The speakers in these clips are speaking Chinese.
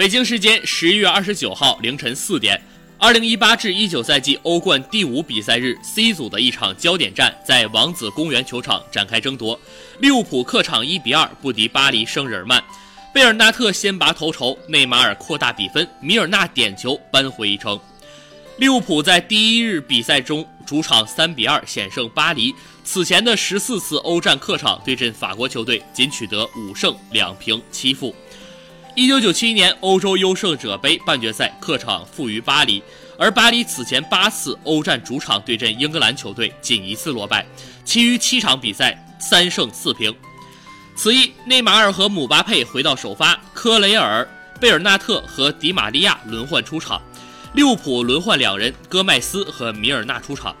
北京时间十一月二十九号凌晨四点，二零一八至一九赛季欧冠第五比赛日 C 组的一场焦点战在王子公园球场展开争夺。利物浦客场一比二不敌巴黎圣日耳曼，贝尔纳特先拔头筹，内马尔扩大比分，米尔纳点球扳回一城。利物浦在第一日比赛中主场三比二险胜巴黎，此前的十四次欧战客场对阵法国球队仅取得五胜两平七负。一九九七年欧洲优胜者杯半决赛客场负于巴黎，而巴黎此前八次欧战主场对阵英格兰球队仅一次落败，其余七场比赛三胜四平。此役，内马尔和姆巴佩回到首发，科雷尔、贝尔纳特和迪玛利亚轮换出场，利物浦轮换两人，戈麦斯和米尔纳出场。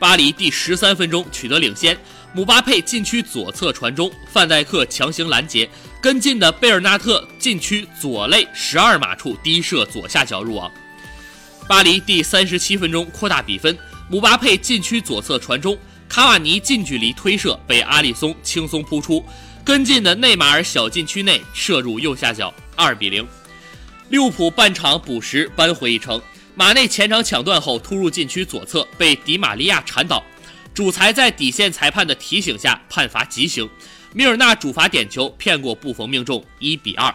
巴黎第十三分钟取得领先，姆巴佩禁区左侧传中，范戴克强行拦截。跟进的贝尔纳特禁区左肋十二码处低射左下角入网。巴黎第三十七分钟扩大比分，姆巴佩禁区左侧传中，卡瓦尼近距离推射被阿里松轻松扑出，跟进的内马尔小禁区内射入右下角，二比零。利物浦半场补时扳回一城，马内前场抢断后突入禁区左侧被迪玛利亚铲倒，主裁在底线裁判的提醒下判罚极刑。米尔纳主罚点球骗过布冯命中，一比二。